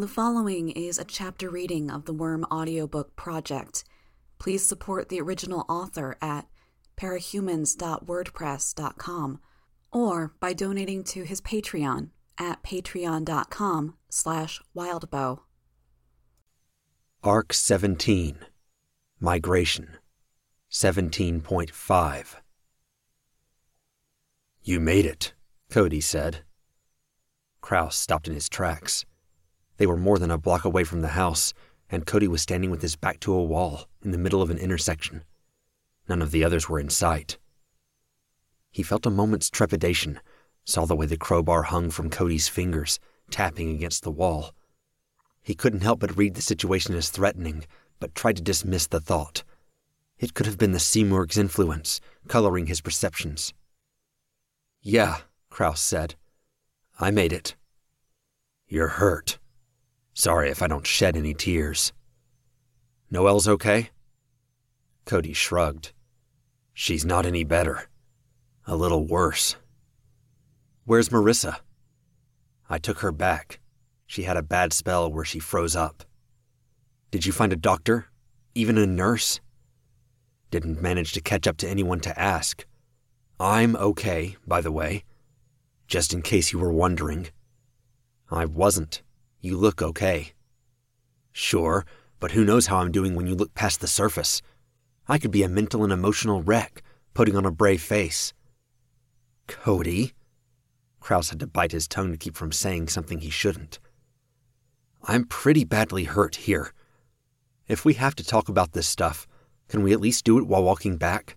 The following is a chapter reading of the Worm audiobook project. Please support the original author at parahumans.wordpress.com or by donating to his Patreon at patreon.com slash wildbow. Arc 17 Migration 17.5 You made it, Cody said. Krouse stopped in his tracks. They were more than a block away from the house, and Cody was standing with his back to a wall in the middle of an intersection. None of the others were in sight. He felt a moment's trepidation, saw the way the crowbar hung from Cody's fingers, tapping against the wall. He couldn't help but read the situation as threatening, but tried to dismiss the thought. It could have been the Simurgh's influence, coloring his perceptions. Yeah, Krouse said. I made it. You're hurt, Sorry if I don't shed any tears. Noelle's okay? Cody shrugged. She's not any better. A little worse. Where's Marissa? I took her back. She had a bad spell where she froze up. Did you find a doctor? Even a nurse? Didn't manage to catch up to anyone to ask. I'm okay, by the way. Just in case you were wondering. I wasn't. You look okay. Sure, but who knows how I'm doing when you look past the surface? I could be a mental and emotional wreck, putting on a brave face. Cody? Krouse had to bite his tongue to keep from saying something he shouldn't. I'm pretty badly hurt here. If we have to talk about this stuff, can we at least do it while walking back?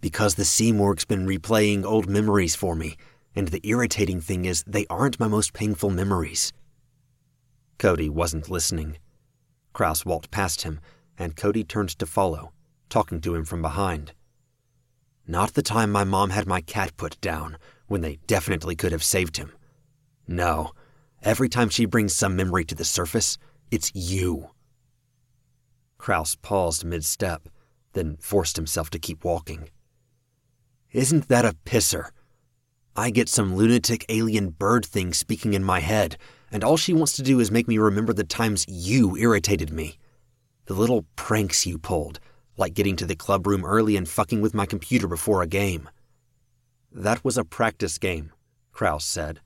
Because the Simurgh's been replaying old memories for me, and the irritating thing is they aren't my most painful memories. Cody wasn't listening. Krouse walked past him, and Cody turned to follow, talking to him from behind. Not the time my mom had my cat put down, when they definitely could have saved him. No, every time she brings some memory to the surface, it's you. Krouse paused mid step, then forced himself to keep walking. Isn't that a pisser? I get some lunatic alien bird thing speaking in my head, and all she wants to do is make me remember the times you irritated me. The little pranks you pulled, like getting to the club room early and fucking with my computer before a game. That was a practice game, Krouse said.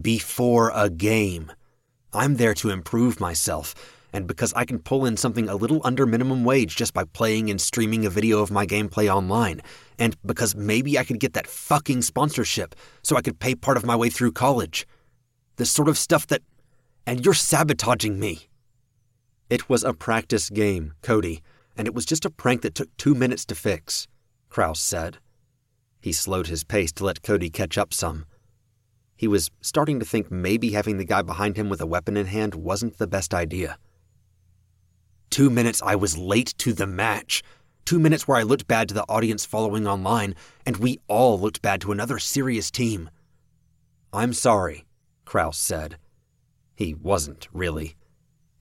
Before a game. I'm there to improve myself, and because I can pull in something a little under minimum wage just by playing and streaming a video of my gameplay online, and because maybe I could get that fucking sponsorship so I could pay part of my way through college. The sort of stuff that. And you're sabotaging me. It was a practice game, Cody, and it was just a prank that took two minutes to fix, Krouse said. He slowed his pace to let Cody catch up some. He was starting to think maybe having the guy behind him with a weapon in hand wasn't the best idea. Two minutes I was late to the match. Two minutes where I looked bad to the audience following online, and we all looked bad to another serious team. I'm sorry, Krouse said. He wasn't, really.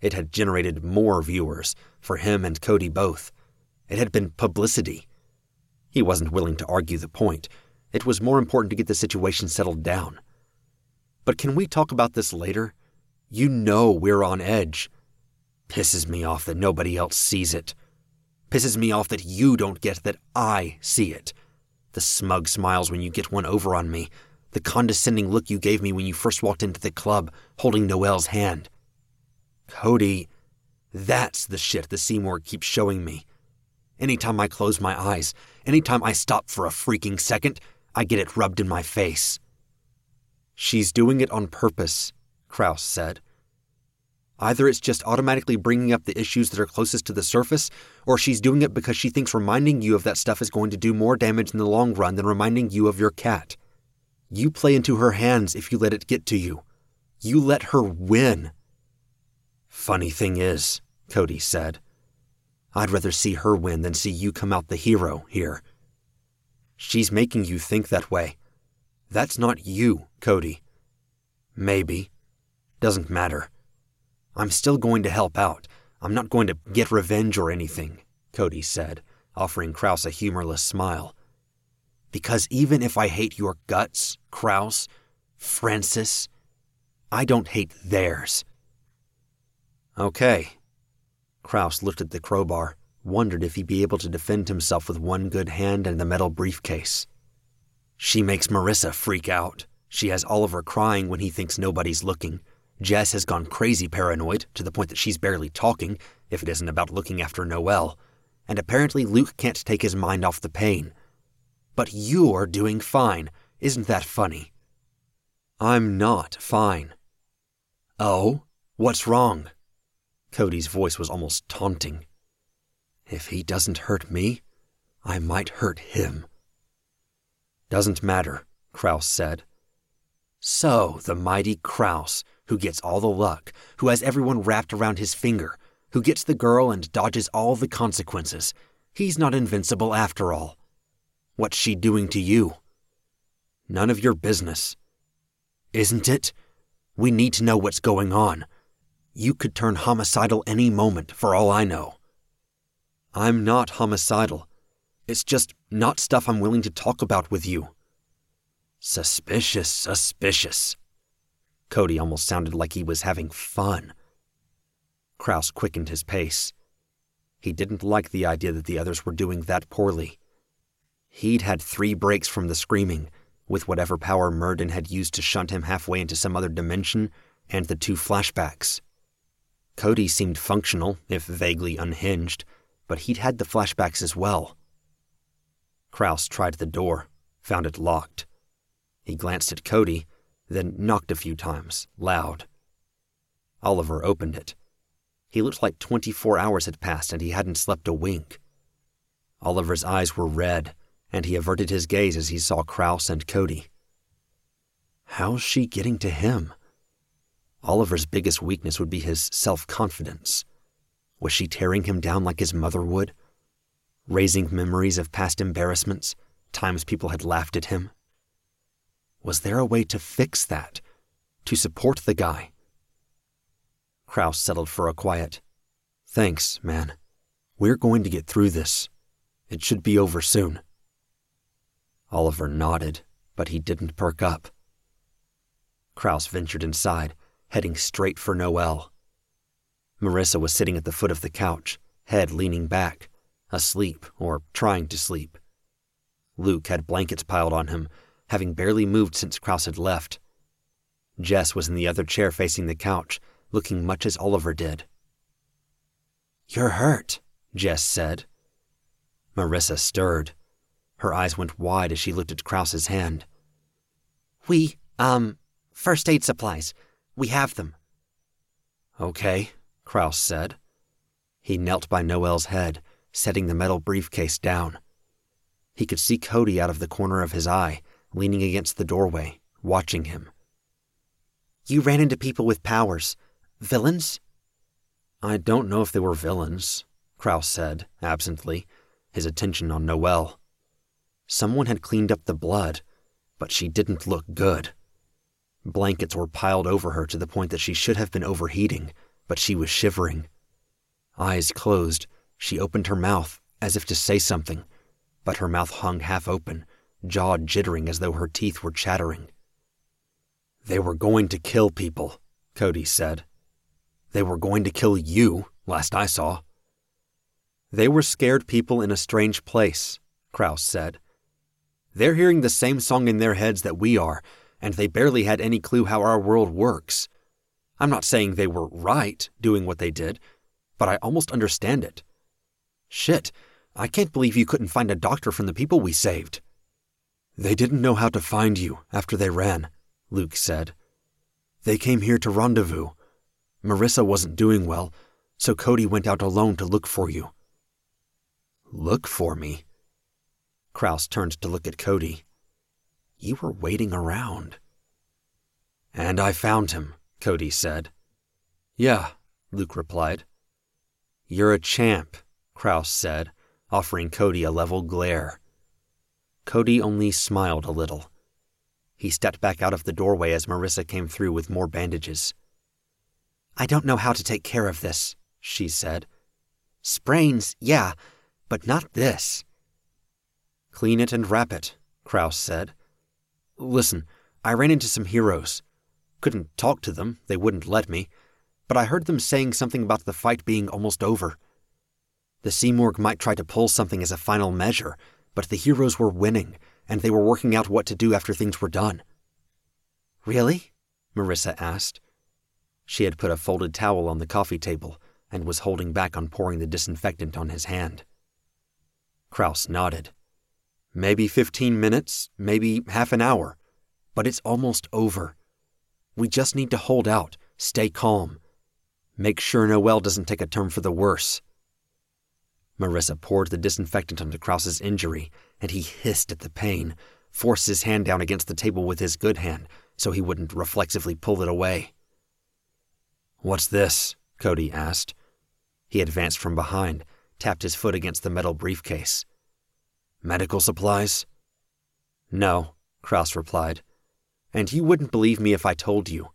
It had generated more viewers, for him and Cody both. It had been publicity. He wasn't willing to argue the point. It was more important to get the situation settled down. But can we talk about this later? You know we're on edge. Pisses me off that nobody else sees it. Pisses me off that you don't get that I see it. The smug smiles when you get one over on me, the condescending look you gave me when you first walked into the club, holding Noelle's hand. Cody, that's the shit the Simurgh keeps showing me. Anytime I close my eyes, anytime I stop for a freaking second, I get it rubbed in my face. She's doing it on purpose, Krouse said. Either it's just automatically bringing up the issues that are closest to the surface, or she's doing it because she thinks reminding you of that stuff is going to do more damage in the long run than reminding you of your cat. You play into her hands if you let it get to you. You let her win. Funny thing is, Cody said, I'd rather see her win than see you come out the hero here. She's making you think that way. That's not you, Cody. Maybe. Doesn't matter. I'm still going to help out. I'm not going to get revenge or anything, Cody said, offering Krouse a humorless smile. Because even if I hate your guts, Krouse, Francis, I don't hate theirs. Okay. Krouse looked at the crowbar, wondered if he'd be able to defend himself with one good hand and the metal briefcase. She makes Marissa freak out. She has Oliver crying when he thinks nobody's looking. Jess has gone crazy paranoid to the point that she's barely talking, if it isn't about looking after Noelle. And apparently Luke can't take his mind off the pain. But you're doing fine. Isn't that funny? I'm not fine. Oh? What's wrong? Cody's voice was almost taunting. If he doesn't hurt me, I might hurt him. Doesn't matter, Krouse said. So, the mighty Krouse, who gets all the luck, who has everyone wrapped around his finger, who gets the girl and dodges all the consequences, he's not invincible after all. What's she doing to you? None of your business. Isn't it? We need to know what's going on. You could turn homicidal any moment, for all I know. I'm not homicidal. It's just not stuff I'm willing to talk about with you. Suspicious, suspicious. Cody almost sounded like he was having fun. Krouse quickened his pace. He didn't like the idea that the others were doing that poorly. He'd had three breaks from the screaming, with whatever power Myrddin had used to shunt him halfway into some other dimension, and the two flashbacks. Cody seemed functional, if vaguely unhinged, but he'd had the flashbacks as well. Krouse tried the door, found it locked. He glanced at Cody, then knocked a few times, loud. Oliver opened it. He looked like 24 hours had passed and he hadn't slept a wink. Oliver's eyes were red, and he averted his gaze as he saw Krouse and Cody. How's she getting to him? Oliver's biggest weakness would be his self confidence. Was she tearing him down like his mother would? Raising memories of past embarrassments, times people had laughed at him? Was there a way to fix that? To support the guy? Krouse settled for a quiet. Thanks, man. We're going to get through this. It should be over soon. Oliver nodded, but he didn't perk up. Krouse ventured inside, heading straight for Noelle. Marissa was sitting at the foot of the couch, head leaning back, asleep or trying to sleep. Luke had blankets piled on him, having barely moved since Krouse had left. Jess was in the other chair facing the couch, looking much as Oliver did. You're hurt, Jess said. Marissa stirred. Her eyes went wide as she looked at Krouse's hand. We, um, first aid supplies. We have them. Okay, Krouse said. He knelt by Noelle's head, setting the metal briefcase down. He could see Cody out of the corner of his eye, leaning against the doorway, watching him. You ran into people with powers. Villains? I don't know if they were villains, Krouse said, absently, his attention on Noelle. Someone had cleaned up the blood, but she didn't look good. Blankets were piled over her to the point that she should have been overheating, but she was shivering. Eyes closed, she opened her mouth as if to say something, but her mouth hung half open, jaw jittering as though her teeth were chattering. They were going to kill people, Cody said. They were going to kill you, last I saw. They were scared people in a strange place, Krouse said. They're hearing the same song in their heads that we are, and they barely had any clue how our world works. I'm not saying they were right doing what they did, but I almost understand it. Shit, I can't believe you couldn't find a doctor from the people we saved. They didn't know how to find you after they ran, Luke said. They came here to rendezvous. Marissa wasn't doing well, so Cody went out alone to look for you. Look for me? Krouse turned to look at Cody. You were waiting around. And I found him, Cody said. Yeah, Luke replied. You're a champ, Krouse said, offering Cody a level glare. Cody only smiled a little. He stepped back out of the doorway as Marissa came through with more bandages. I don't know how to take care of this, she said. Sprains, yeah, but not this. Clean it and wrap it, Krouse said. Listen, I ran into some heroes. Couldn't talk to them, they wouldn't let me. but I heard them saying something about the fight being almost over. The Simurgh might try to pull something as a final measure, but the heroes were winning, and they were working out what to do after things were done. Really? Marissa asked. She had put a folded towel on the coffee table and was holding back on pouring the disinfectant on his hand. Krouse nodded. Maybe 15 minutes, maybe half an hour, but it's almost over. We just need to hold out, stay calm. Make sure Noelle doesn't take a turn for the worse. Marissa poured the disinfectant onto Krouse's injury, and he hissed at the pain, forced his hand down against the table with his good hand so he wouldn't reflexively pull it away. What's this? Cody asked. He advanced from behind, tapped his foot against the metal briefcase. Medical supplies? No, Krouse replied. And you wouldn't believe me if I told you.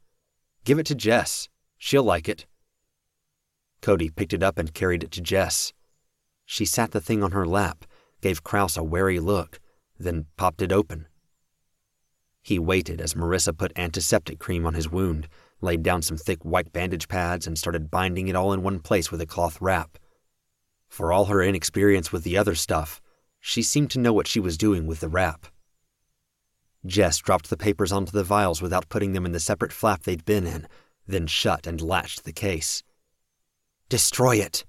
Give it to Jess. She'll like it. Cody picked it up and carried it to Jess. She sat the thing on her lap, gave Krouse a wary look, then popped it open. He waited as Marissa put antiseptic cream on his wound, laid down some thick white bandage pads, and started binding it all in one place with a cloth wrap. For all her inexperience with the other stuff, she seemed to know what she was doing with the wrap. Jess dropped the papers onto the vials without putting them in the separate flap they'd been in, then shut and latched the case. Destroy it.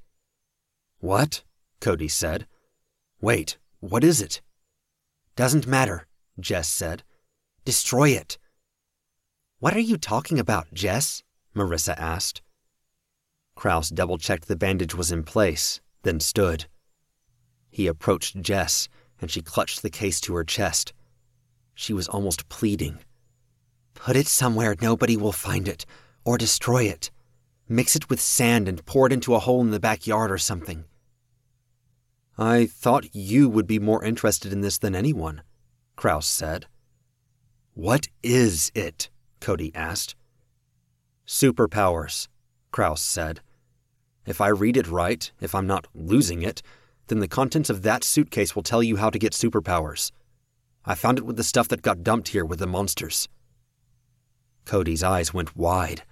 What? Cody said. Wait, what is it? Doesn't matter, Jess said. Destroy it. What are you talking about, Jess? Marissa asked. Krouse double checked the bandage was in place, then stood. He approached Jess, and she clutched the case to her chest. She was almost pleading. Put it somewhere nobody will find it, or destroy it. Mix it with sand and pour it into a hole in the backyard or something. I thought you would be more interested in this than anyone, Krouse said. What is it? Cody asked. Superpowers, Krouse said. If I read it right, if I'm not losing it, then the contents of that suitcase will tell you how to get superpowers. I found it with the stuff that got dumped here with the monsters. Cody's eyes went wide.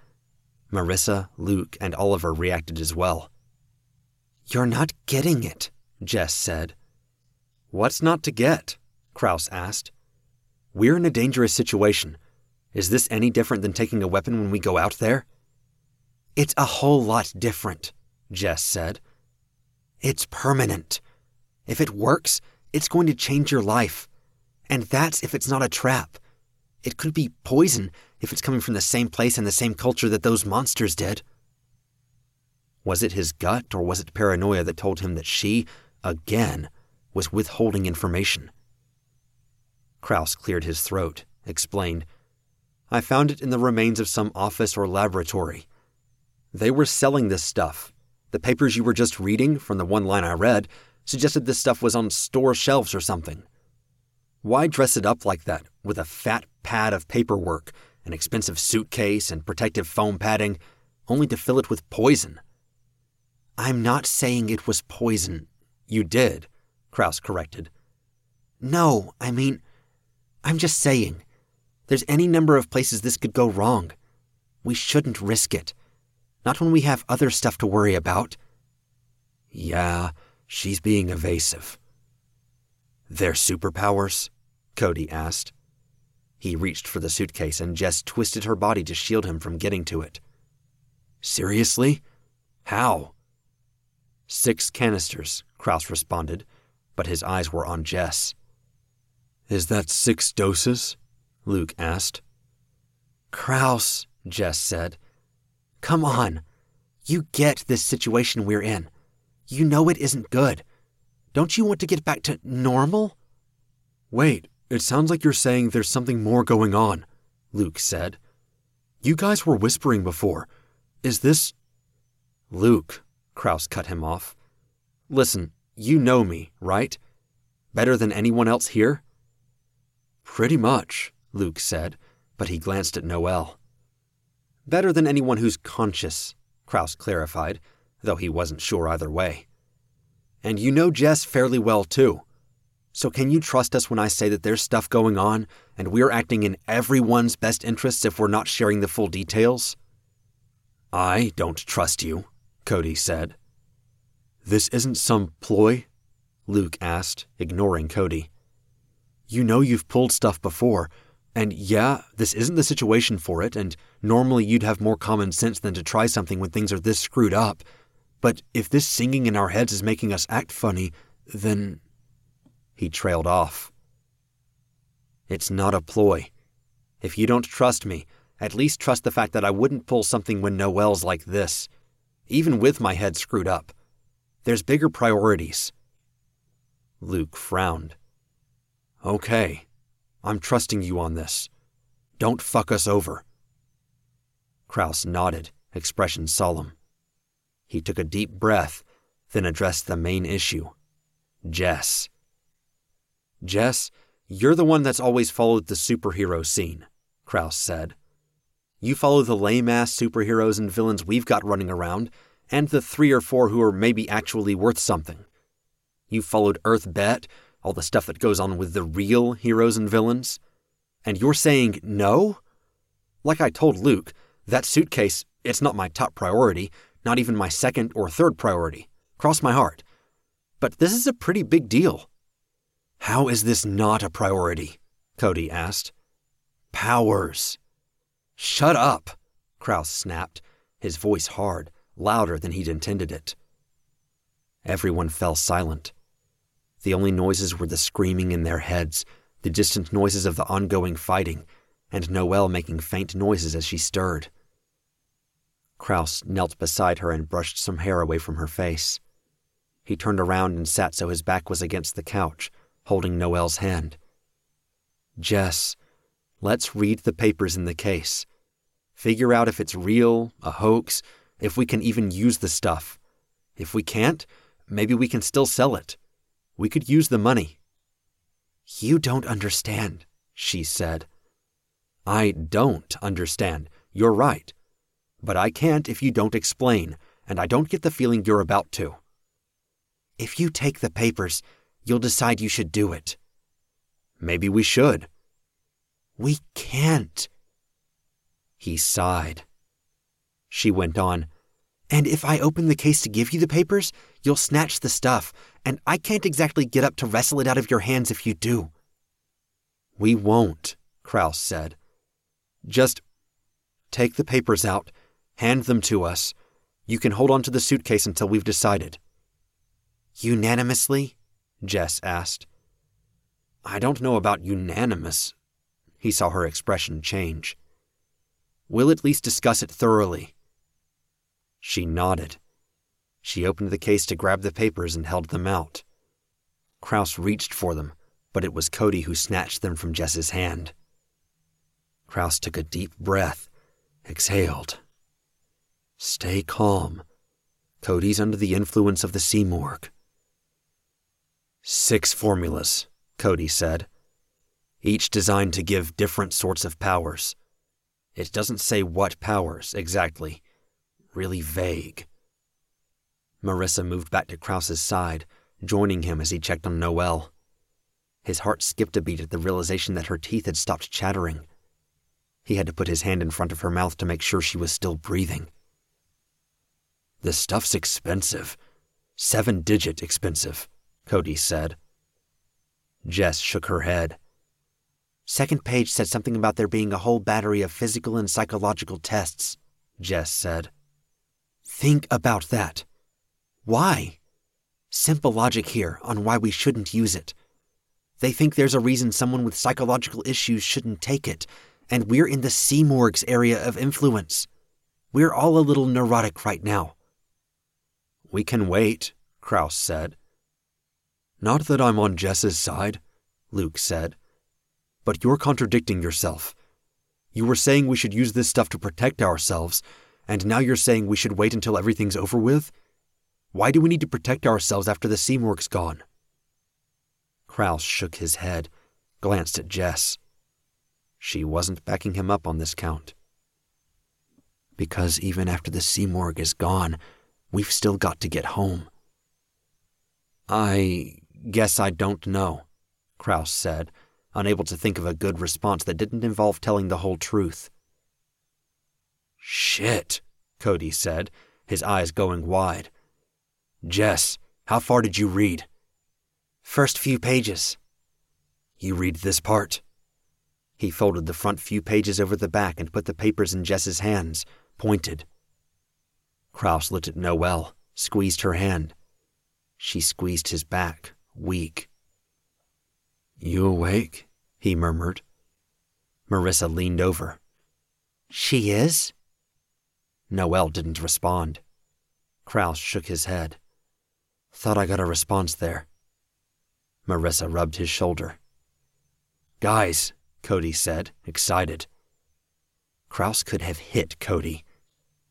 Marissa, Luke, and Oliver reacted as well. You're not getting it, Jess said. What's not to get? Krouse asked. We're in a dangerous situation. Is this any different than taking a weapon when we go out there? It's a whole lot different, Jess said. It's permanent. If it works, it's going to change your life. And that's if it's not a trap. It could be poison if it's coming from the same place and the same culture that those monsters did. Was it his gut or was it paranoia that told him that she, again, was withholding information? Krouse cleared his throat, explained, I found it in the remains of some office or laboratory. They were selling this stuff. The papers you were just reading, from the one line I read, suggested this stuff was on store shelves or something. Why dress it up like that, with a fat pad of paperwork, an expensive suitcase, and protective foam padding, only to fill it with poison? I'm not saying it was poison. You did, Krouse corrected. No, I mean, I'm just saying. There's any number of places this could go wrong. We shouldn't risk it. Not when we have other stuff to worry about. Yeah, she's being evasive. Their superpowers? Cody asked. He reached for the suitcase and Jess twisted her body to shield him from getting to it. Seriously? How? Six canisters, Krouse responded, but his eyes were on Jess. Is that six doses? Luke asked. Krouse, Jess said. Come on. You get this situation we're in. You know it isn't good. Don't you want to get back to normal? Wait, it sounds like you're saying there's something more going on, Luke said. You guys were whispering before. Is this. Luke, Krouse cut him off. Listen, you know me, right? Better than anyone else here? Pretty much, Luke said, but he glanced at Noelle. Better than anyone who's conscious, Krouse clarified, though he wasn't sure either way. And you know Jess fairly well, too. So can you trust us when I say that there's stuff going on and we're acting in everyone's best interests if we're not sharing the full details? I don't trust you, Cody said. This isn't some ploy? Luke asked, ignoring Cody. You know you've pulled stuff before, and yeah, this isn't the situation for it, and normally you'd have more common sense than to try something when things are this screwed up. But if this singing in our heads is making us act funny, then. He trailed off. It's not a ploy. If you don't trust me, at least trust the fact that I wouldn't pull something when Noelle's like this, even with my head screwed up. There's bigger priorities. Luke frowned. Okay, I'm trusting you on this. Don't fuck us over. Krouse nodded, expression solemn. He took a deep breath, then addressed the main issue Jess. Jess, you're the one that's always followed the superhero scene, Krouse said. You follow the lame ass superheroes and villains we've got running around, and the three or four who are maybe actually worth something. You followed Earth Bet, all the stuff that goes on with the real heroes and villains. And you're saying no? Like I told Luke, that suitcase, it's not my top priority, not even my second or third priority. Cross my heart. But this is a pretty big deal. How is this not a priority? Cody asked. Powers. Shut up, Krouse snapped, his voice hard, louder than he'd intended it. Everyone fell silent. The only noises were the screaming in their heads, the distant noises of the ongoing fighting, and Noelle making faint noises as she stirred. Krouse knelt beside her and brushed some hair away from her face. He turned around and sat so his back was against the couch, holding Noelle's hand. Jess, Let's read the papers in the case. Figure out if it's real, a hoax, if we can even use the stuff. If we can't, maybe we can still sell it. We could use the money. You don't understand, she said. I don't understand. You're right. But I can't if you don't explain, and I don't get the feeling you're about to. If you take the papers, you'll decide you should do it. Maybe we should. We can't. He sighed. She went on, And if I open the case to give you the papers, you'll snatch the stuff, and I can't exactly get up to wrestle it out of your hands if you do. We won't, Krouse said. Just take the papers out, hand them to us. You can hold on to the suitcase until we've decided. Unanimously? Jess asked. I don't know about unanimous, he saw her expression change. We'll at least discuss it thoroughly. She nodded. She opened the case to grab the papers and held them out. Krouse reached for them, but it was Cody who snatched them from Jess's hand. Krouse took a deep breath, exhaled. Stay calm. Cody's under the influence of the Simurgh. Six formulas, Cody said each designed to give different sorts of powers. It doesn't say what powers exactly, really vague. Marissa moved back to Krouse's side, joining him as he checked on Noelle. His heart skipped a beat at the realization that her teeth had stopped chattering. He had to put his hand in front of her mouth to make sure she was still breathing. The stuff's expensive. Seven digit expensive, Cody said. Jess shook her head. Second page said something about there being a whole battery of physical and psychological tests, Jess said. Think about that. Why? Simple logic here on why we shouldn't use it. They think there's a reason someone with psychological issues shouldn't take it, and we're in the Simurgh's area of influence. We're all a little neurotic right now. We can wait, Krouse said. Not that I'm on Jess's side, Luke said. But you're contradicting yourself. You were saying we should use this stuff to protect ourselves, and now you're saying we should wait until everything's over with? Why do we need to protect ourselves after the Simurgh's gone? Krouse shook his head, glanced at Jess. She wasn't backing him up on this count. Because even after the Simurgh is gone, we've still got to get home. I guess I don't know, Krouse said, unable to think of a good response that didn't involve telling the whole truth. Shit, Cody said, his eyes going wide. Jess, how far did you read? First few pages. You read this part? He folded the front few pages over the back and put the papers in Jess's hands, pointed. Krouse looked at Noelle, squeezed her hand. She squeezed his back, weak. You awake? he murmured. Marissa leaned over. She is? Noelle didn't respond. Krouse shook his head. Thought I got a response there. Marissa rubbed his shoulder. Guys, Cody said, excited. Krouse could have hit Cody.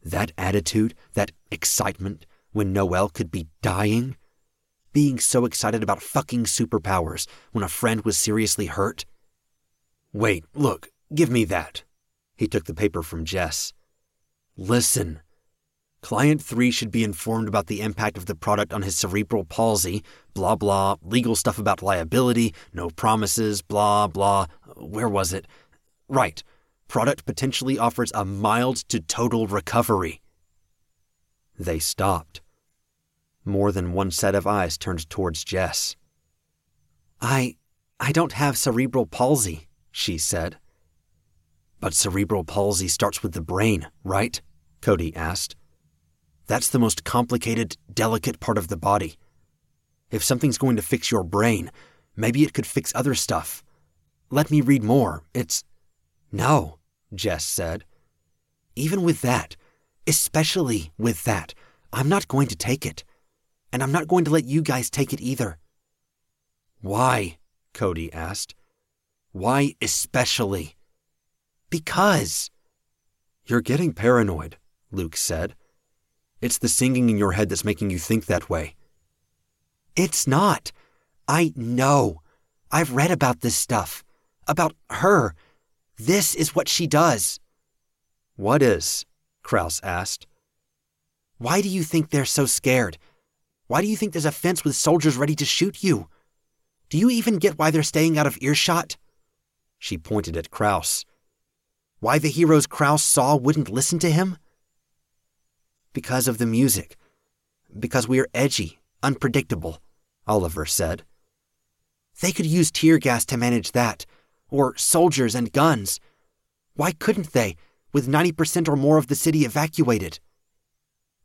That attitude, that excitement, when Noelle could be dying? Being so excited about fucking superpowers when a friend was seriously hurt? Wait, look, give me that. He took the paper from Jess. Listen. Client 3 should be informed about the impact of the product on his cerebral palsy, blah blah, legal stuff about liability, no promises, blah blah. Where was it? Right. Product potentially offers a mild to total recovery. They stopped. More than one set of eyes turned towards Jess. I. I don't have cerebral palsy, she said. But cerebral palsy starts with the brain, right? Cody asked. That's the most complicated, delicate part of the body. If something's going to fix your brain, maybe it could fix other stuff. Let me read more. It's. No, Jess said. Even with that, especially with that, I'm not going to take it. And I'm not going to let you guys take it either. Why? Cody asked. Why especially? Because. You're getting paranoid, Luke said. It's the singing in your head that's making you think that way. It's not. I know. I've read about this stuff. About her. This is what she does. What is? Krouse asked. Why do you think they're so scared? Why do you think there's a fence with soldiers ready to shoot you? Do you even get why they're staying out of earshot? She pointed at Krouse. Why the heroes Krouse saw wouldn't listen to him? Because of the music. Because we're edgy, unpredictable, Oliver said. They could use tear gas to manage that, or soldiers and guns. Why couldn't they, with 90% or more of the city evacuated?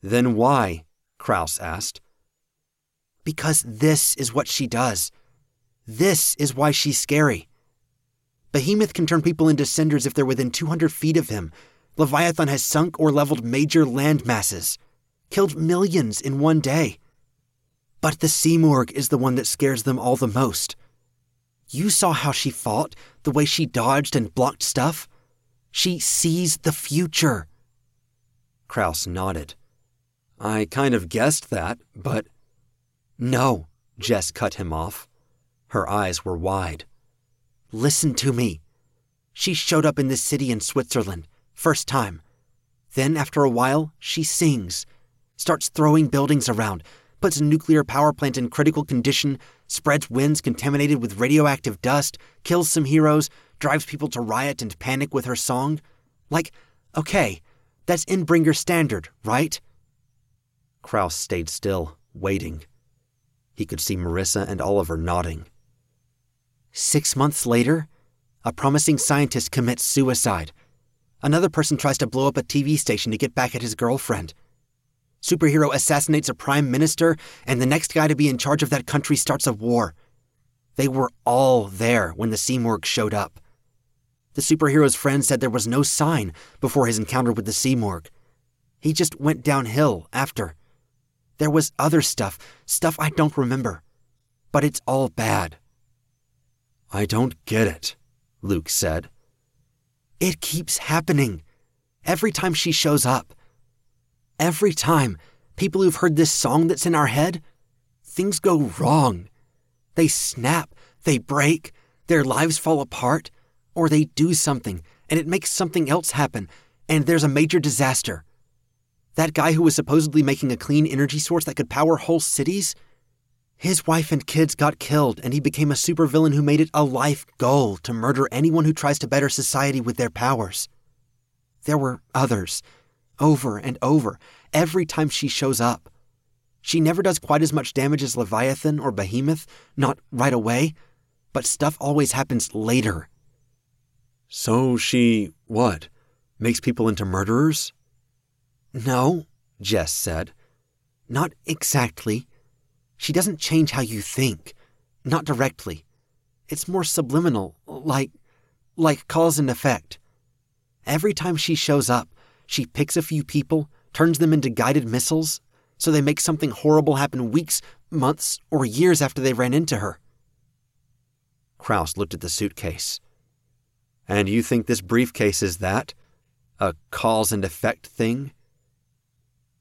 Then why? Krouse asked. Because this is what she does. This is why she's scary. Behemoth can turn people into cinders if they're within 200 feet of him. Leviathan has sunk or leveled major land masses, killed millions in one day. But the Simurgh is the one that scares them all the most. You saw how she fought, the way she dodged and blocked stuff. She sees the future. Krouse nodded. I kind of guessed that, but. No, Jess cut him off. Her eyes were wide. Listen to me. She showed up in this city in Switzerland, first time. Then, after a while, she sings, starts throwing buildings around, puts a nuclear power plant in critical condition, spreads winds contaminated with radioactive dust, kills some heroes, drives people to riot and panic with her song. Like, okay, that's Endbringer standard, right? Krouse stayed still, waiting. He could see Marissa and Oliver nodding. Six months later, a promising scientist commits suicide. Another person tries to blow up a TV station to get back at his girlfriend. Superhero assassinates a prime minister, and the next guy to be in charge of that country starts a war. They were all there when the Simurgh showed up. The superhero's friend said there was no sign before his encounter with the Simurgh. He just went downhill after. There was other stuff, stuff I don't remember. But it's all bad. I don't get it, Luke said. It keeps happening. Every time she shows up. Every time people who've heard this song that's in our head, things go wrong. They snap, they break, their lives fall apart, or they do something and it makes something else happen, and there's a major disaster. That guy who was supposedly making a clean energy source that could power whole cities, his wife and kids got killed, and he became a supervillain who made it a life goal to murder anyone who tries to better society with their powers. There were others. over and over, every time she shows up. She never does quite as much damage as Leviathan or Behemoth, not right away, but stuff always happens later. So she, what, makes people into murderers? No, Jess said. Not exactly. She doesn't change how you think. Not directly. It's more subliminal, like like cause and effect. Every time she shows up, she picks a few people, turns them into guided missiles, so they make something horrible happen weeks, months, or years after they ran into her. Krouse looked at the suitcase. And you think this briefcase is that? A cause and effect thing?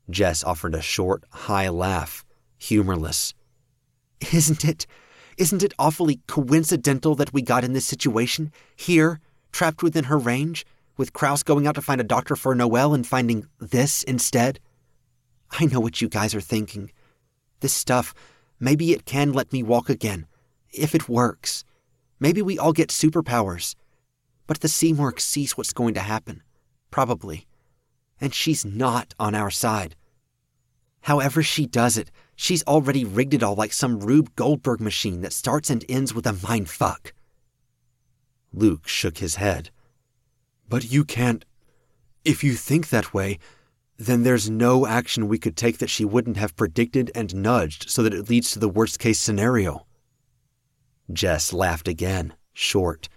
Jess offered a short, high laugh, humorless. Isn't it? Isn't it awfully coincidental that we got in this situation, here, trapped within her range, with Krouse going out to find a doctor for Noelle and finding this instead? I know what you guys are thinking. This stuff, maybe it can let me walk again, if it works. Maybe we all get superpowers. But the Simurgh sees what's going to happen. Probably. And she's not on our side. However she does it, she's already rigged it all like some Rube Goldberg machine that starts and ends with a mind fuck. Luke shook his head. But you can't. If you think that way, then there's no action we could take that she wouldn't have predicted and nudged so that it leads to the worst case scenario. Jess laughed again, short.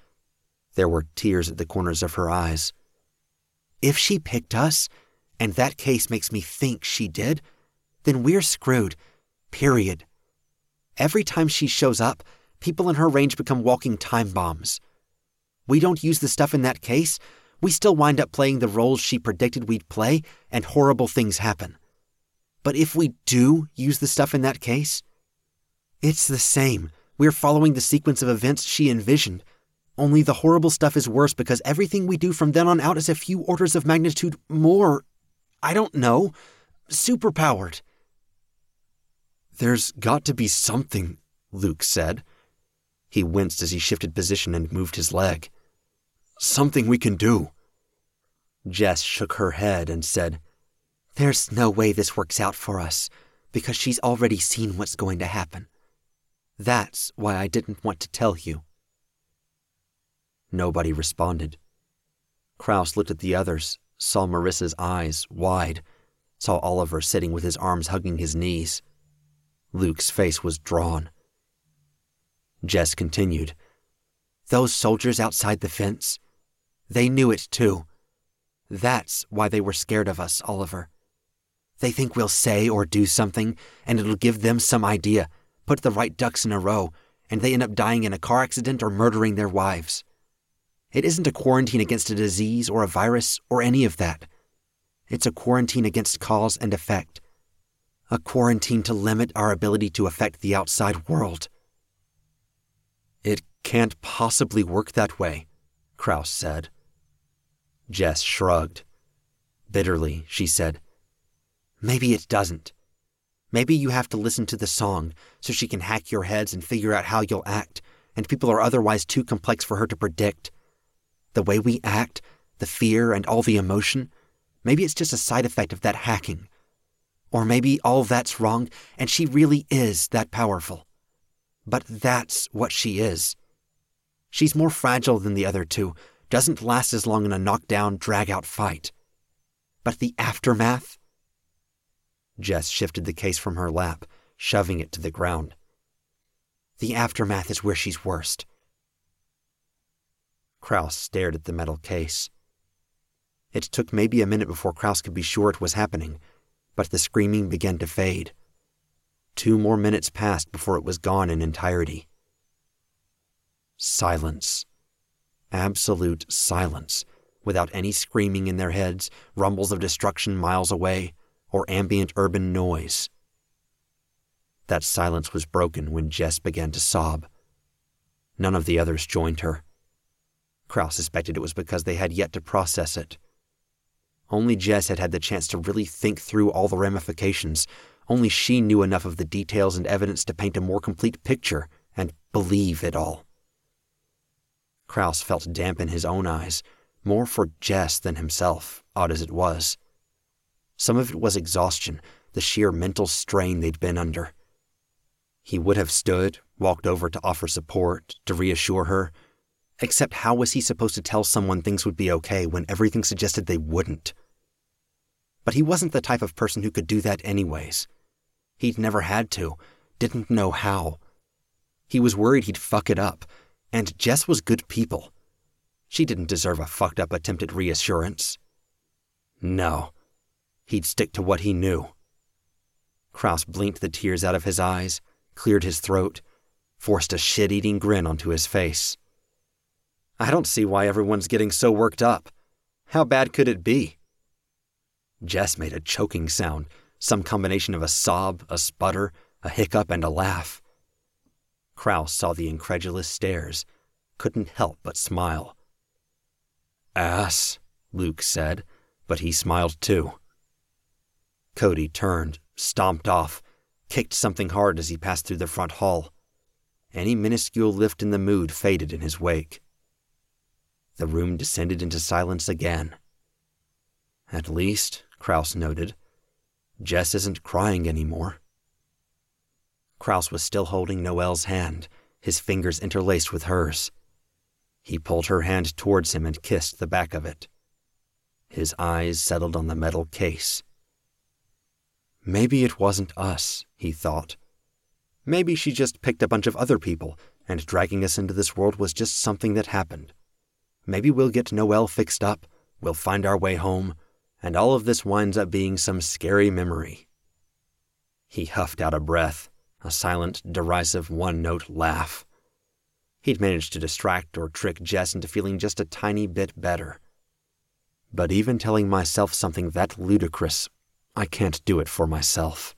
There were tears at the corners of her eyes. If she picked us, and that case makes me think she did, then we're screwed. Period. Every time she shows up, people in her range become walking time bombs. We don't use the stuff in that case, we still wind up playing the roles she predicted we'd play, and horrible things happen. But if we do use the stuff in that case, it's the same. We're following the sequence of events she envisioned. Only the horrible stuff is worse because everything we do from then on out is a few orders of magnitude more. I don't know. Superpowered. There's got to be something, Luke said. He winced as he shifted position and moved his leg. Something we can do. Jess shook her head and said, There's no way this works out for us, because she's already seen what's going to happen. That's why I didn't want to tell you. Nobody responded. Kraus looked at the others, saw Marissa's eyes wide, saw Oliver sitting with his arms hugging his knees. Luke's face was drawn. Jess continued. Those soldiers outside the fence, they knew it too. That's why they were scared of us, Oliver. They think we'll say or do something, and it'll give them some idea, put the right ducks in a row, and they end up dying in a car accident or murdering their wives. It isn't a quarantine against a disease or a virus or any of that. It's a quarantine against cause and effect. A quarantine to limit our ability to affect the outside world. It can't possibly work that way, Krouse said. Jess shrugged. Bitterly, she said, Maybe it doesn't. Maybe you have to listen to the song so she can hack your heads and figure out how you'll act, and people are otherwise too complex for her to predict. The way we act, the fear, and all the emotion, maybe it's just a side effect of that hacking. Or maybe all that's wrong and she really is that powerful. But that's what she is. She's more fragile than the other two, doesn't last as long in a knockdown, drag out fight. But the aftermath? Jess shifted the case from her lap, shoving it to the ground. The aftermath is where she's worst. Krouse stared at the metal case. It took maybe a minute before Krouse could be sure it was happening, but the screaming began to fade. Two more minutes passed before it was gone in entirety. Silence. Absolute silence, without any screaming in their heads, rumbles of destruction miles away, or ambient urban noise. That silence was broken when Jess began to sob. None of the others joined her. Krouse suspected it was because they had yet to process it. Only Jess had had the chance to really think through all the ramifications. Only she knew enough of the details and evidence to paint a more complete picture and believe it all. Krouse felt damp in his own eyes, more for Jess than himself, odd as it was. Some of it was exhaustion, the sheer mental strain they'd been under. He would have stood, walked over to offer support, to reassure her. Except, how was he supposed to tell someone things would be okay when everything suggested they wouldn't? But he wasn't the type of person who could do that, anyways. He'd never had to, didn't know how. He was worried he'd fuck it up, and Jess was good people. She didn't deserve a fucked up attempt at reassurance. No, he'd stick to what he knew. Krouse blinked the tears out of his eyes, cleared his throat, forced a shit eating grin onto his face. I don't see why everyone's getting so worked up. How bad could it be? Jess made a choking sound, some combination of a sob, a sputter, a hiccup, and a laugh. Krouse saw the incredulous stares, couldn't help but smile. Ass, Luke said, but he smiled too. Cody turned, stomped off, kicked something hard as he passed through the front hall. Any minuscule lift in the mood faded in his wake. The room descended into silence again. At least, Krouse noted, Jess isn't crying anymore. Krouse was still holding Noelle's hand, his fingers interlaced with hers. He pulled her hand towards him and kissed the back of it. His eyes settled on the metal case. Maybe it wasn't us, he thought. Maybe she just picked a bunch of other people, and dragging us into this world was just something that happened. Maybe we'll get Noelle fixed up, we'll find our way home, and all of this winds up being some scary memory. He huffed out a breath, a silent, derisive one note laugh. He'd managed to distract or trick Jess into feeling just a tiny bit better. But even telling myself something that ludicrous, I can't do it for myself.